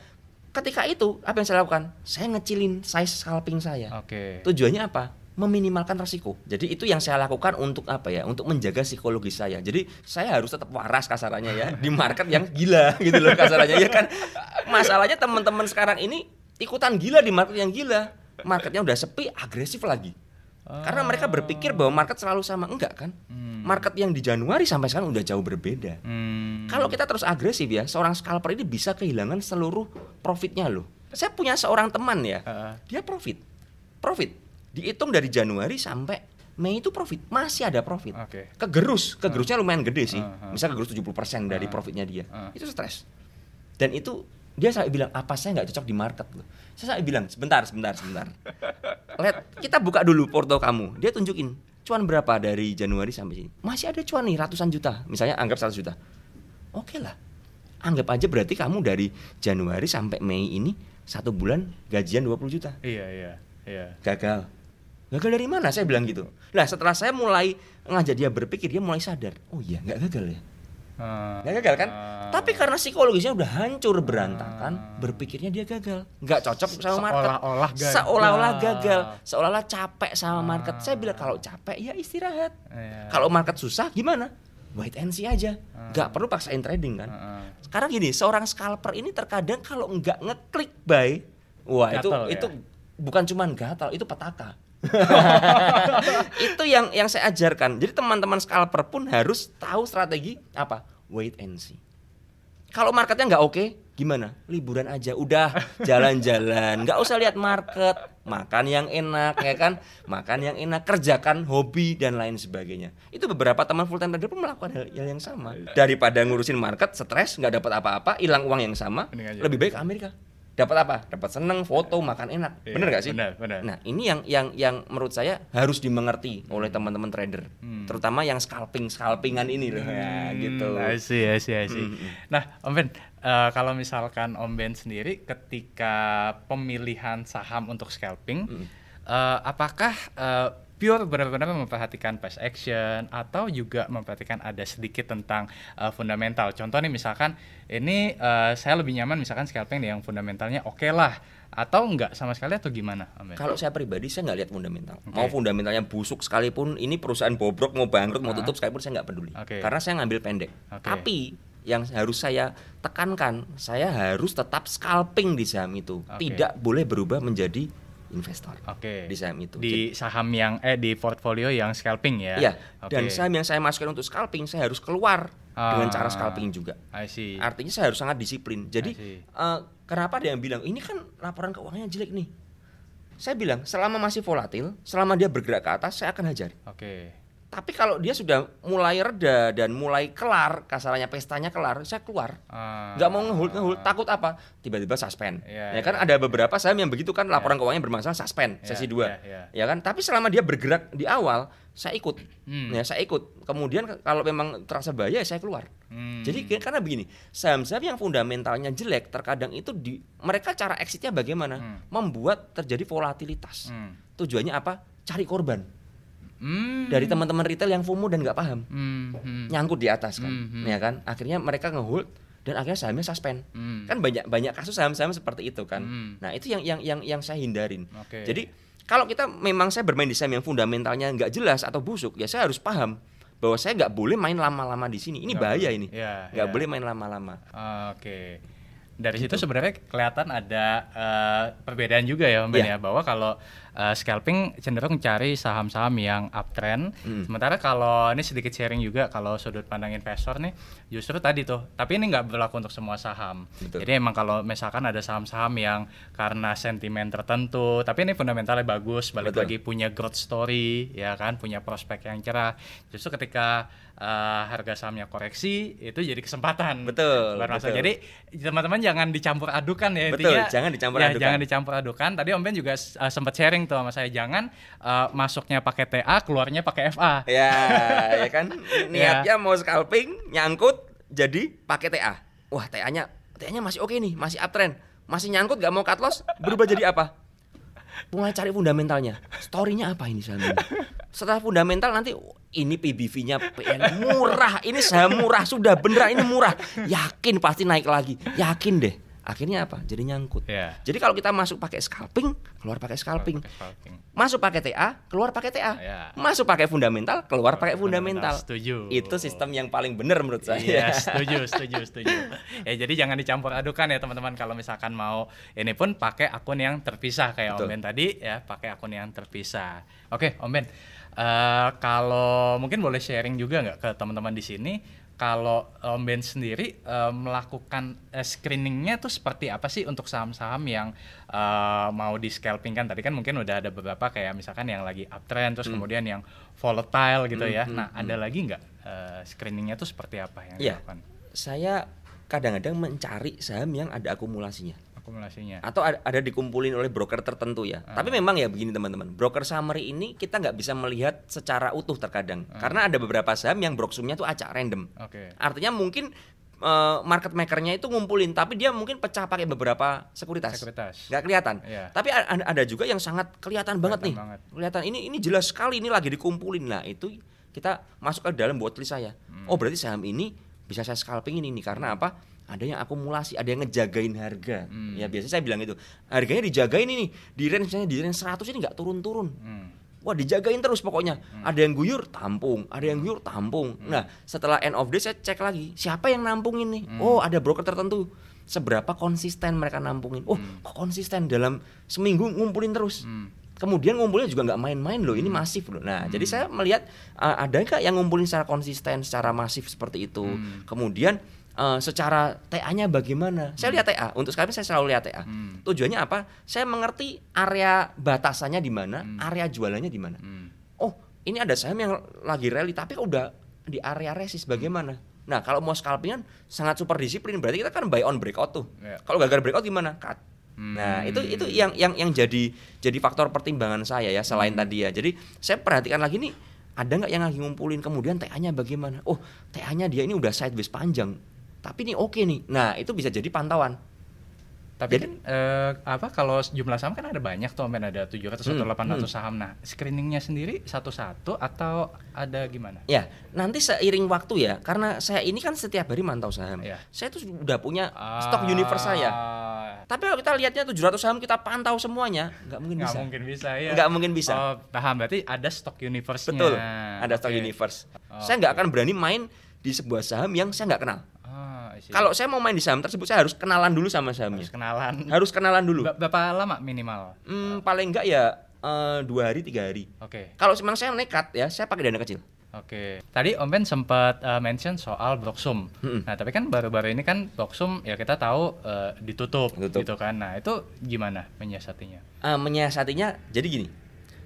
ketika itu apa yang saya lakukan? Saya ngecilin size scalping saya. Oke. Tujuannya apa? Meminimalkan resiko. Jadi itu yang saya lakukan untuk apa ya? Untuk menjaga psikologis saya. Jadi saya harus tetap waras kasarannya ya di market yang gila gitu loh kasarannya ya kan. Masalahnya teman-teman sekarang ini ikutan gila di market yang gila. Marketnya udah sepi, agresif lagi. Karena mereka berpikir bahwa market selalu sama, enggak kan? Hmm. Market yang di Januari sampai sekarang udah jauh berbeda. Hmm. Kalau kita terus agresif ya, seorang scalper ini bisa kehilangan seluruh profitnya loh. Saya punya seorang teman ya, dia profit, profit, dihitung dari Januari sampai Mei itu profit, masih ada profit. Oke. Kegerus, kegerusnya lumayan gede sih. Uh, uh. Misal kegerus 70% dari Uh, profitnya dia. uh. Itu stres. Dan itu dia sampai bilang apa saya nggak cocok di market loh. Saya sampai bilang sebentar, sebentar, sebentar. Lihat, kita buka dulu porto kamu. Dia tunjukin cuan berapa dari Januari sampai sini. Masih ada cuan nih ratusan juta. Misalnya anggap 100 juta. Oke lah. Anggap aja berarti kamu dari Januari sampai Mei ini satu bulan gajian 20 juta. Iya, iya. Iya. Gagal. Gagal dari mana? Saya bilang gitu. Nah setelah saya mulai ngajak dia berpikir, dia mulai sadar. Oh iya nggak gagal ya. Ah. Nggak gagal kan? Ah. Tapi karena psikologisnya udah hancur berantakan, berpikirnya dia gagal. Nggak cocok sama market. Seolah-olah gagal. Seolah-olah gagal. Seolah-olah capek sama market. Saya bilang kalau capek ya istirahat. Iya. Kalau market susah gimana? Wait and see aja. Ah. Nggak perlu paksain trading kan. Sekarang gini, seorang scalper ini terkadang kalau nggak ngeklik buy, wah itu Gatal ya? itu bukan cuman gatal, itu petaka. itu yang yang saya ajarkan. Jadi teman-teman scalper pun harus tahu strategi apa? Wait and see. Kalau marketnya nggak oke, gimana? Liburan aja, udah jalan-jalan, nggak usah lihat market, makan yang enak ya kan, makan yang enak, kerjakan hobi dan lain sebagainya. Itu beberapa teman full time trader pun melakukan hal, hal yang sama. Daripada ngurusin market, stres, nggak dapat apa-apa, hilang uang yang sama, Mending aja. lebih baik ke Amerika. Dapat apa? Dapat seneng, foto, makan enak. Iya, bener gak sih? benar, benar. Nah, ini yang yang yang menurut saya harus dimengerti oleh teman-teman trader, Hmm. terutama yang scalping scalpingan ini loh, ya gitu. Hmm, I see, I see, I see. Hmm, hmm. Nah, Om Ben, eh, kalau misalkan Om Ben sendiri ketika pemilihan saham untuk scalping, Hmm. eh, apakah eh, pure benar-benar memperhatikan price action atau juga memperhatikan ada sedikit tentang eh, fundamental? Contoh nih misalkan ini eh, saya lebih nyaman misalkan scalping yang fundamentalnya oke lah atau enggak sama sekali atau gimana? Kalau saya pribadi saya nggak lihat fundamental. Oke. Mau fundamentalnya busuk sekalipun, ini perusahaan bobrok mau bangkrut mau tutup sekalipun saya nggak peduli. Oke. Karena saya ngambil pendek. Oke. Tapi yang harus saya tekankan, saya harus tetap scalping di saham itu. Oke. Tidak boleh berubah menjadi investor. Oke. Di saham itu. Di saham yang eh di portfolio yang scalping ya. Iya. Oke. Dan saham yang saya masukkan untuk scalping, saya harus keluar dengan Ah. cara scalping juga. I see. Artinya saya harus sangat disiplin. Jadi eh, kenapa ada yang bilang ini kan laporan keuangannya jelek nih? Saya bilang selama masih volatil, selama dia bergerak ke atas, saya akan hajar. Oke. Tapi kalau dia sudah mulai reda dan mulai kelar, kasarannya pestanya kelar, saya keluar. Ah. Nggak mau ngehold ngehold, takut apa? Tiba-tiba suspend. Iya, ya kan iya. ada beberapa saham yang begitu kan laporan keuangannya bermasalah suspend Iya, sesi iya, 2. iya. Ya kan? Tapi selama dia bergerak di awal, saya ikut. Hmm. Ya, saya ikut. Kemudian ke- kalau memang terasa bahaya, saya keluar. Hmm. Jadi karena begini, saham-saham yang fundamentalnya jelek terkadang itu di mereka cara exitnya bagaimana? Hmm. Membuat terjadi volatilitas. Hmm. Tujuannya apa? Cari korban Hmm. dari teman-teman retail yang FOMO dan nggak paham. Hmm. Hmm. Nyangkut di atas kan. Hmm, hmm. Ya kan? Akhirnya mereka ngehold dan akhirnya sahamnya suspend. Hmm. Kan banyak banyak kasus saham-saham seperti itu kan. Hmm. Nah, itu yang yang yang yang saya hindarin. Oke. Jadi kalau kita memang saya bermain di saham yang fundamentalnya nggak jelas atau busuk, ya saya harus paham bahwa saya nggak boleh main lama-lama di sini. Ini Nggak bahaya boleh. ini. Iya, Nggak iya. boleh main lama-lama. Oke. Dari situ sebenarnya kelihatan ada eh, perbedaan juga ya, Mbak ya, Iya. bahwa kalau eh, scalping cenderung cari saham-saham yang uptrend. Hmm. Sementara kalau ini sedikit sharing juga kalau sudut pandang investor nih, justru tadi tuh. Tapi ini nggak berlaku untuk semua saham. Betul. Jadi emang kalau misalkan ada saham-saham yang karena sentimen tertentu, tapi ini fundamentalnya bagus, balik Betul. lagi punya growth story, ya kan, punya prospek yang cerah. Justru ketika eh, harga sahamnya koreksi, itu jadi kesempatan. Betul, betul. Jadi teman-teman jangan dicampur adukan ya Betul, intinya. jangan dicampur ya, adukan. Jangan dicampur adukan. Tadi Om Ben juga uh, sempat sharing tuh sama saya jangan uh, masuknya pakai TA, keluarnya pakai FA. Ya, ya kan niatnya mau scalping nyangkut jadi pakai TA. Wah, TA-nya TA-nya masih oke nih, masih uptrend. Masih nyangkut nggak mau cut loss, berubah jadi apa? Mulai cari fundamentalnya. Story-nya apa ini saham ini? Setelah fundamental nanti ini PBV-nya PN murah, ini saham murah sudah bener ini murah. Yakin pasti naik lagi. Yakin deh. Akhirnya apa? Jadi nyangkut. Ya. Jadi kalau kita masuk pakai scalping, keluar pakai scalping. Pakai scalping. Masuk pakai TA, keluar pakai TA. Ya. Masuk pakai fundamental, keluar pakai fundamental. Setuju. Itu sistem yang paling benar menurut saya. Iya, setuju, setuju, setuju. Ya, jadi jangan dicampur adukan ya teman-teman kalau misalkan mau ini pun pakai akun yang terpisah kayak Om Betul. Ben tadi ya, pakai akun yang terpisah. Oke, Om Ben. Eh, kalau mungkin boleh sharing juga nggak ke teman-teman di sini kalau Om Ben sendiri eh, melakukan eh, screeningnya tuh seperti apa sih untuk saham-saham yang eh, mau di scalping kan tadi kan mungkin udah ada beberapa kayak misalkan yang lagi uptrend terus kemudian yang volatile gitu ya. hmm, Nah, ada lagi nggak eh, screeningnya tuh seperti apa yang Iya. dilakukan? Saya kadang-kadang mencari saham yang ada akumulasinya Akumulasinya. atau ada, ada dikumpulin oleh broker tertentu ya. Ah. Tapi memang ya begini teman-teman, broker summary ini kita nggak bisa melihat secara utuh terkadang Ah. karena ada beberapa saham yang broksumnya tuh acak random. Oke. Artinya mungkin eh, market makernya itu ngumpulin, tapi dia mungkin pecah pakai beberapa sekuritas. Sekuritas. nggak kelihatan. Iya. Tapi ada, ada juga yang sangat kelihatan banget nih. Kelihatan banget. Kelihatan ini ini jelas sekali ini lagi dikumpulin. Nah, itu kita masuk ke dalam watchlist saya. Hmm. Oh, berarti saham ini bisa saya scalping ini nih karena apa? Ada yang akumulasi, ada yang ngejagain harga. Hmm. Ya biasanya saya bilang itu. Harganya dijagain ini di range misalnya di range 100 ini nggak turun-turun. Hmm. Wah dijagain terus pokoknya. Ada yang guyur tampung, ada yang guyur tampung. Hmm. Nah setelah end of day saya cek lagi siapa yang nampungin nih. Hmm. Oh ada broker tertentu. Seberapa konsisten mereka nampungin. Oh kok konsisten dalam seminggu ngumpulin terus. Hmm. Kemudian ngumpulnya juga nggak main-main loh. Ini masif loh. Nah jadi saya melihat uh, ada nggak yang ngumpulin secara konsisten, secara masif seperti itu. Hmm. Kemudian uh, secara TA-nya bagaimana? Saya lihat TA. Untuk sekarang saya selalu lihat TA. Hmm. Tujuannya apa? Saya mengerti area batasannya di mana, Hmm. area jualannya di mana. Hmm. Oh, ini ada saham yang lagi rally tapi udah di area resist bagaimana? Nah, kalau mau scalpingan sangat super disiplin berarti kita kan buy on breakout tuh. Ya. Kalau gagal breakout gimana? Cut. Hmm. Nah, itu itu yang yang yang jadi jadi faktor pertimbangan saya ya selain Hmm. tadi ya. Jadi saya perhatikan lagi nih ada nggak yang lagi ngumpulin kemudian TA-nya bagaimana? Oh, TA-nya dia ini udah sideways panjang. Tapi ini oke nih. Nah, itu bisa jadi pantauan. Tapi Jadi- kan eh, apa kalau jumlah saham kan ada banyak tuh, men ada 700 atau Hmm, 800 hmm. saham. Nah, screeningnya sendiri satu-satu atau ada gimana? Ya, nanti seiring waktu ya, karena saya ini kan setiap hari mantau saham. Iya. Saya tuh udah punya stok universe saya. Ah, Tapi kalau kita lihatnya 700 saham kita pantau semuanya, nggak mungkin Nggak bisa. mungkin bisa ya. Nggak mungkin bisa. Oh, paham. Berarti ada stok universe-nya. Betul. Ada stock Oke. universe. Oh, saya nggak akan berani main di sebuah saham yang saya nggak kenal. Ah. Kalau saya mau main di saham tersebut saya harus kenalan dulu sama sahamnya. harus kenalan. Harus kenalan dulu. Berapa lama minimal? Hmm, paling enggak ya eh, dua hari tiga hari. Oke. Kalau memang saya nekat ya saya pakai dana kecil. Oke. Tadi Om Ben sempat uh, mention soal Bloxum. Mm-mm. Nah, tapi kan baru-baru ini kan Bloxum ya kita tahu uh, ditutup, Ditutup. gitu kan. Nah, itu gimana menyiasatinya? Eh, menyiasatinya jadi gini.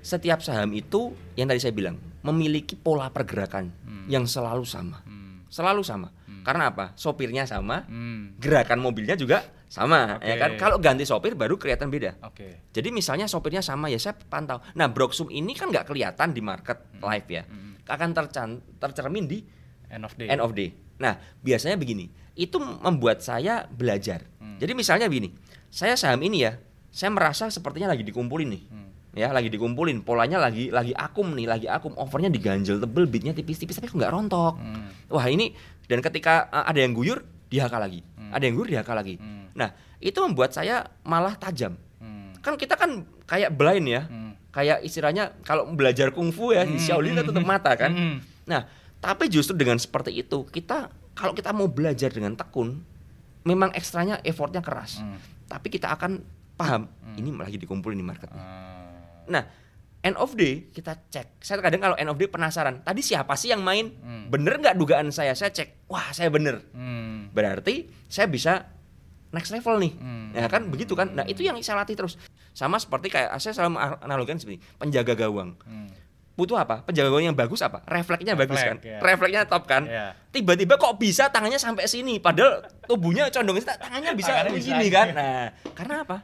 Setiap saham itu yang tadi saya bilang memiliki pola pergerakan yang selalu sama. Hmm. Selalu sama. Karena apa? Sopirnya sama, Hmm. gerakan mobilnya juga sama, ya Oke. kan? Kalau ganti sopir baru kelihatan beda. Oke. Jadi misalnya sopirnya sama ya saya pantau. Nah, Broxum ini kan nggak kelihatan di market live ya. Akan tercan- tercermin di End of day. end of day. Nah, biasanya begini. Itu membuat saya belajar. Hmm. Jadi misalnya begini. Saya saham ini ya, saya merasa sepertinya lagi dikumpulin nih. Hmm. Ya, lagi dikumpulin. Polanya lagi lagi akum nih, lagi akum. Overnya diganjel tebel, bidnya tipis-tipis tapi kok nggak rontok. Hmm. Wah, ini dan ketika uh, ada yang guyur, dihaka lagi. Hmm. Ada yang guyur, dihaka lagi. Hmm. Nah, itu membuat saya malah tajam. Hmm. Kan kita kan kayak blind ya. Hmm. Kayak istilahnya kalau belajar kungfu ya di Shaolin kan tutup mata kan. Hmm. Nah, tapi justru dengan seperti itu kita kalau kita mau belajar dengan tekun, memang ekstranya effortnya keras. Hmm. Tapi kita akan paham ini lagi dikumpulin di market. Ah. Nah, end of day kita cek. Saya kadang kalau end of day penasaran, tadi siapa sih yang main? Hmm. Bener nggak dugaan saya? Saya cek, wah saya bener. Hmm. Berarti saya bisa next level nih. Hmm. Ya kan begitu kan. Nah, itu yang saya latih terus. Sama seperti kayak saya selalu analogikan seperti penjaga gawang. Hmm. Butuh apa? Penjaga gawang yang bagus apa? Refleksnya bagus kan? Ya. Refleksnya top kan? Ya. Tiba-tiba kok bisa tangannya sampai sini padahal tubuhnya condong ke sini, tangannya bisa Tangannya bisa. begini kan? Nah, karena apa?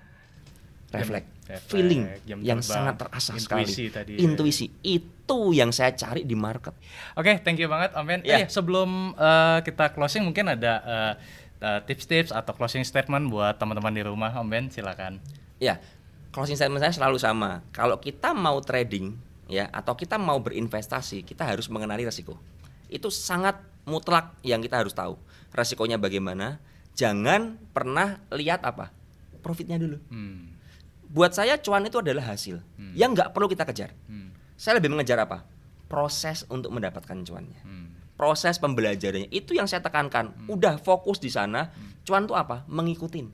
Refleks, Refleks, feeling jam yang terbang, sangat terasa sekali. intuisi tadi ya. Intuisi itu yang saya cari di market. Oke, thank you banget Om Ben. Ya. Eh, sebelum eh, kita closing mungkin ada eh, eh, tips-tips atau closing statement buat teman-teman di rumah Om Ben, silakan. Ya, closing statement saya selalu sama. Kalau kita mau trading ya atau kita mau berinvestasi, kita harus mengenali resiko. Itu sangat mutlak yang kita harus tahu. Resikonya bagaimana? Jangan pernah lihat apa? Profitnya dulu. Hmm. Buat saya cuan itu adalah hasil yang nggak perlu kita kejar. Hmm. Saya lebih mengejar apa? Proses untuk mendapatkan cuannya. Hmm. Proses pembelajarannya itu yang saya tekankan. Udah fokus di sana. Cuan itu apa? Mengikutin.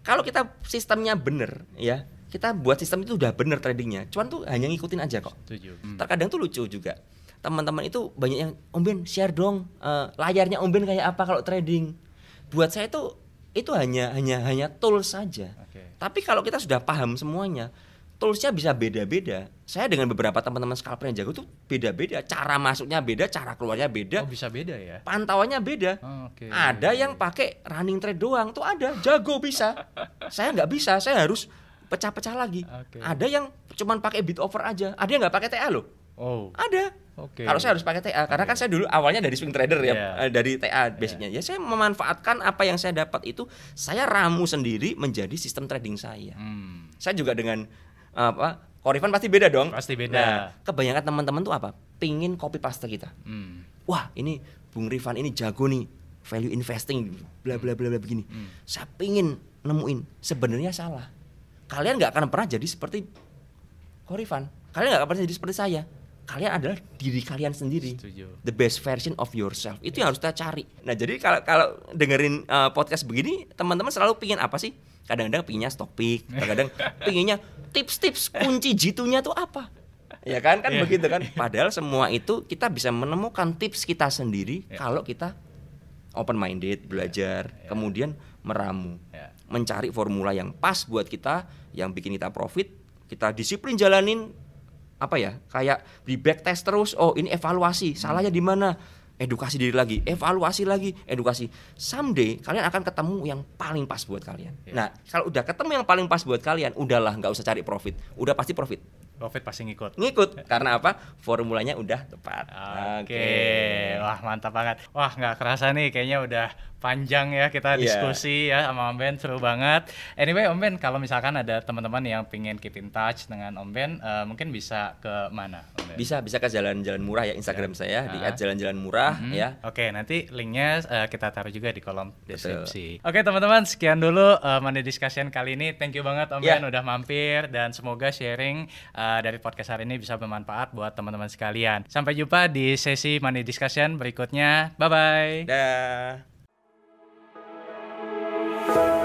Kalau kita sistemnya bener ya, kita buat sistem itu udah bener tradingnya. Cuan tuh hanya ngikutin aja kok. Setuju. Hmm. Terkadang tuh lucu juga. Teman-teman itu banyak yang Om Ben share dong eh, layarnya Om Ben kayak apa kalau trading. Buat saya itu itu hanya hanya hanya tools saja. Oke. Tapi kalau kita sudah paham semuanya, toolsnya bisa beda-beda. Saya dengan beberapa teman-teman scalper yang jago tuh beda-beda. Cara masuknya beda, cara keluarnya beda, Oh, bisa beda ya? pantauannya beda. Oh, Oke. Ada yang pakai running trade doang tuh ada, jago bisa. saya nggak bisa, saya harus pecah-pecah lagi. Oke. Ada yang cuman pakai bid over aja, ada yang nggak pakai TA loh. Oh. Ada. Oke. Kalau saya harus pakai TA karena kan saya dulu awalnya dari swing trader ya, Iya. eh, dari TA basicnya. Ya saya memanfaatkan apa yang saya dapat itu saya ramu sendiri menjadi sistem trading saya. Hmm. Saya juga dengan apa? Korifan pasti beda dong. Pasti beda. Nah, kebanyakan teman-teman tuh apa? Pingin copy paste kita. Hmm. Wah, ini Bung Rifan ini jago nih value investing bla bla bla bla begini. Hmm. Saya pingin nemuin sebenarnya salah. Kalian nggak akan pernah jadi seperti Korifan. Kalian nggak akan pernah jadi seperti saya. Kalian adalah diri kalian sendiri Setuju. the best version of yourself itu yang harus kita cari nah jadi kalau kalau dengerin uh, podcast begini teman-teman selalu pingin apa sih kadang-kadang pinginnya stock pick kadang-kadang pinginnya tips-tips kunci jitunya tuh apa ya kan kan Iya. begitu kan padahal semua itu kita bisa menemukan tips kita sendiri Iya. kalau kita open minded belajar Iya. kemudian meramu Ya. mencari formula yang pas buat kita yang bikin kita profit kita disiplin jalanin apa ya kayak di backtest terus oh ini evaluasi salahnya di mana? Edukasi diri lagi evaluasi lagi edukasi. Someday kalian akan ketemu yang paling pas buat kalian. Ya. nah kalau udah ketemu yang paling pas buat kalian udahlah nggak usah cari profit. Udah pasti profit. Profit pasti ngikut. ngikut karena apa? Formulanya udah tepat. Oke, wah mantap banget. Wah nggak kerasa nih, kayaknya udah panjang ya kita Iya. diskusi ya sama Om Ben, seru banget. Anyway Om Ben, kalau misalkan ada teman-teman yang pengen keep in touch dengan Om Ben, eh, mungkin bisa ke mana? Om Ben? bisa bisa ke jalan-jalan murah ya Instagram saya di Ah. @jalan-jalan murah Hmm, ya Oke, nanti linknya eh, kita taruh juga di kolom deskripsi. Oke teman-teman, sekian dulu eh, Money Discussion kali ini. Thank you banget Om Ya. Ben udah mampir dan semoga sharing eh, dari podcast hari ini bisa bermanfaat buat teman-teman sekalian. Sampai jumpa di sesi Money Discussion berikutnya. Bye bye. dah Bye.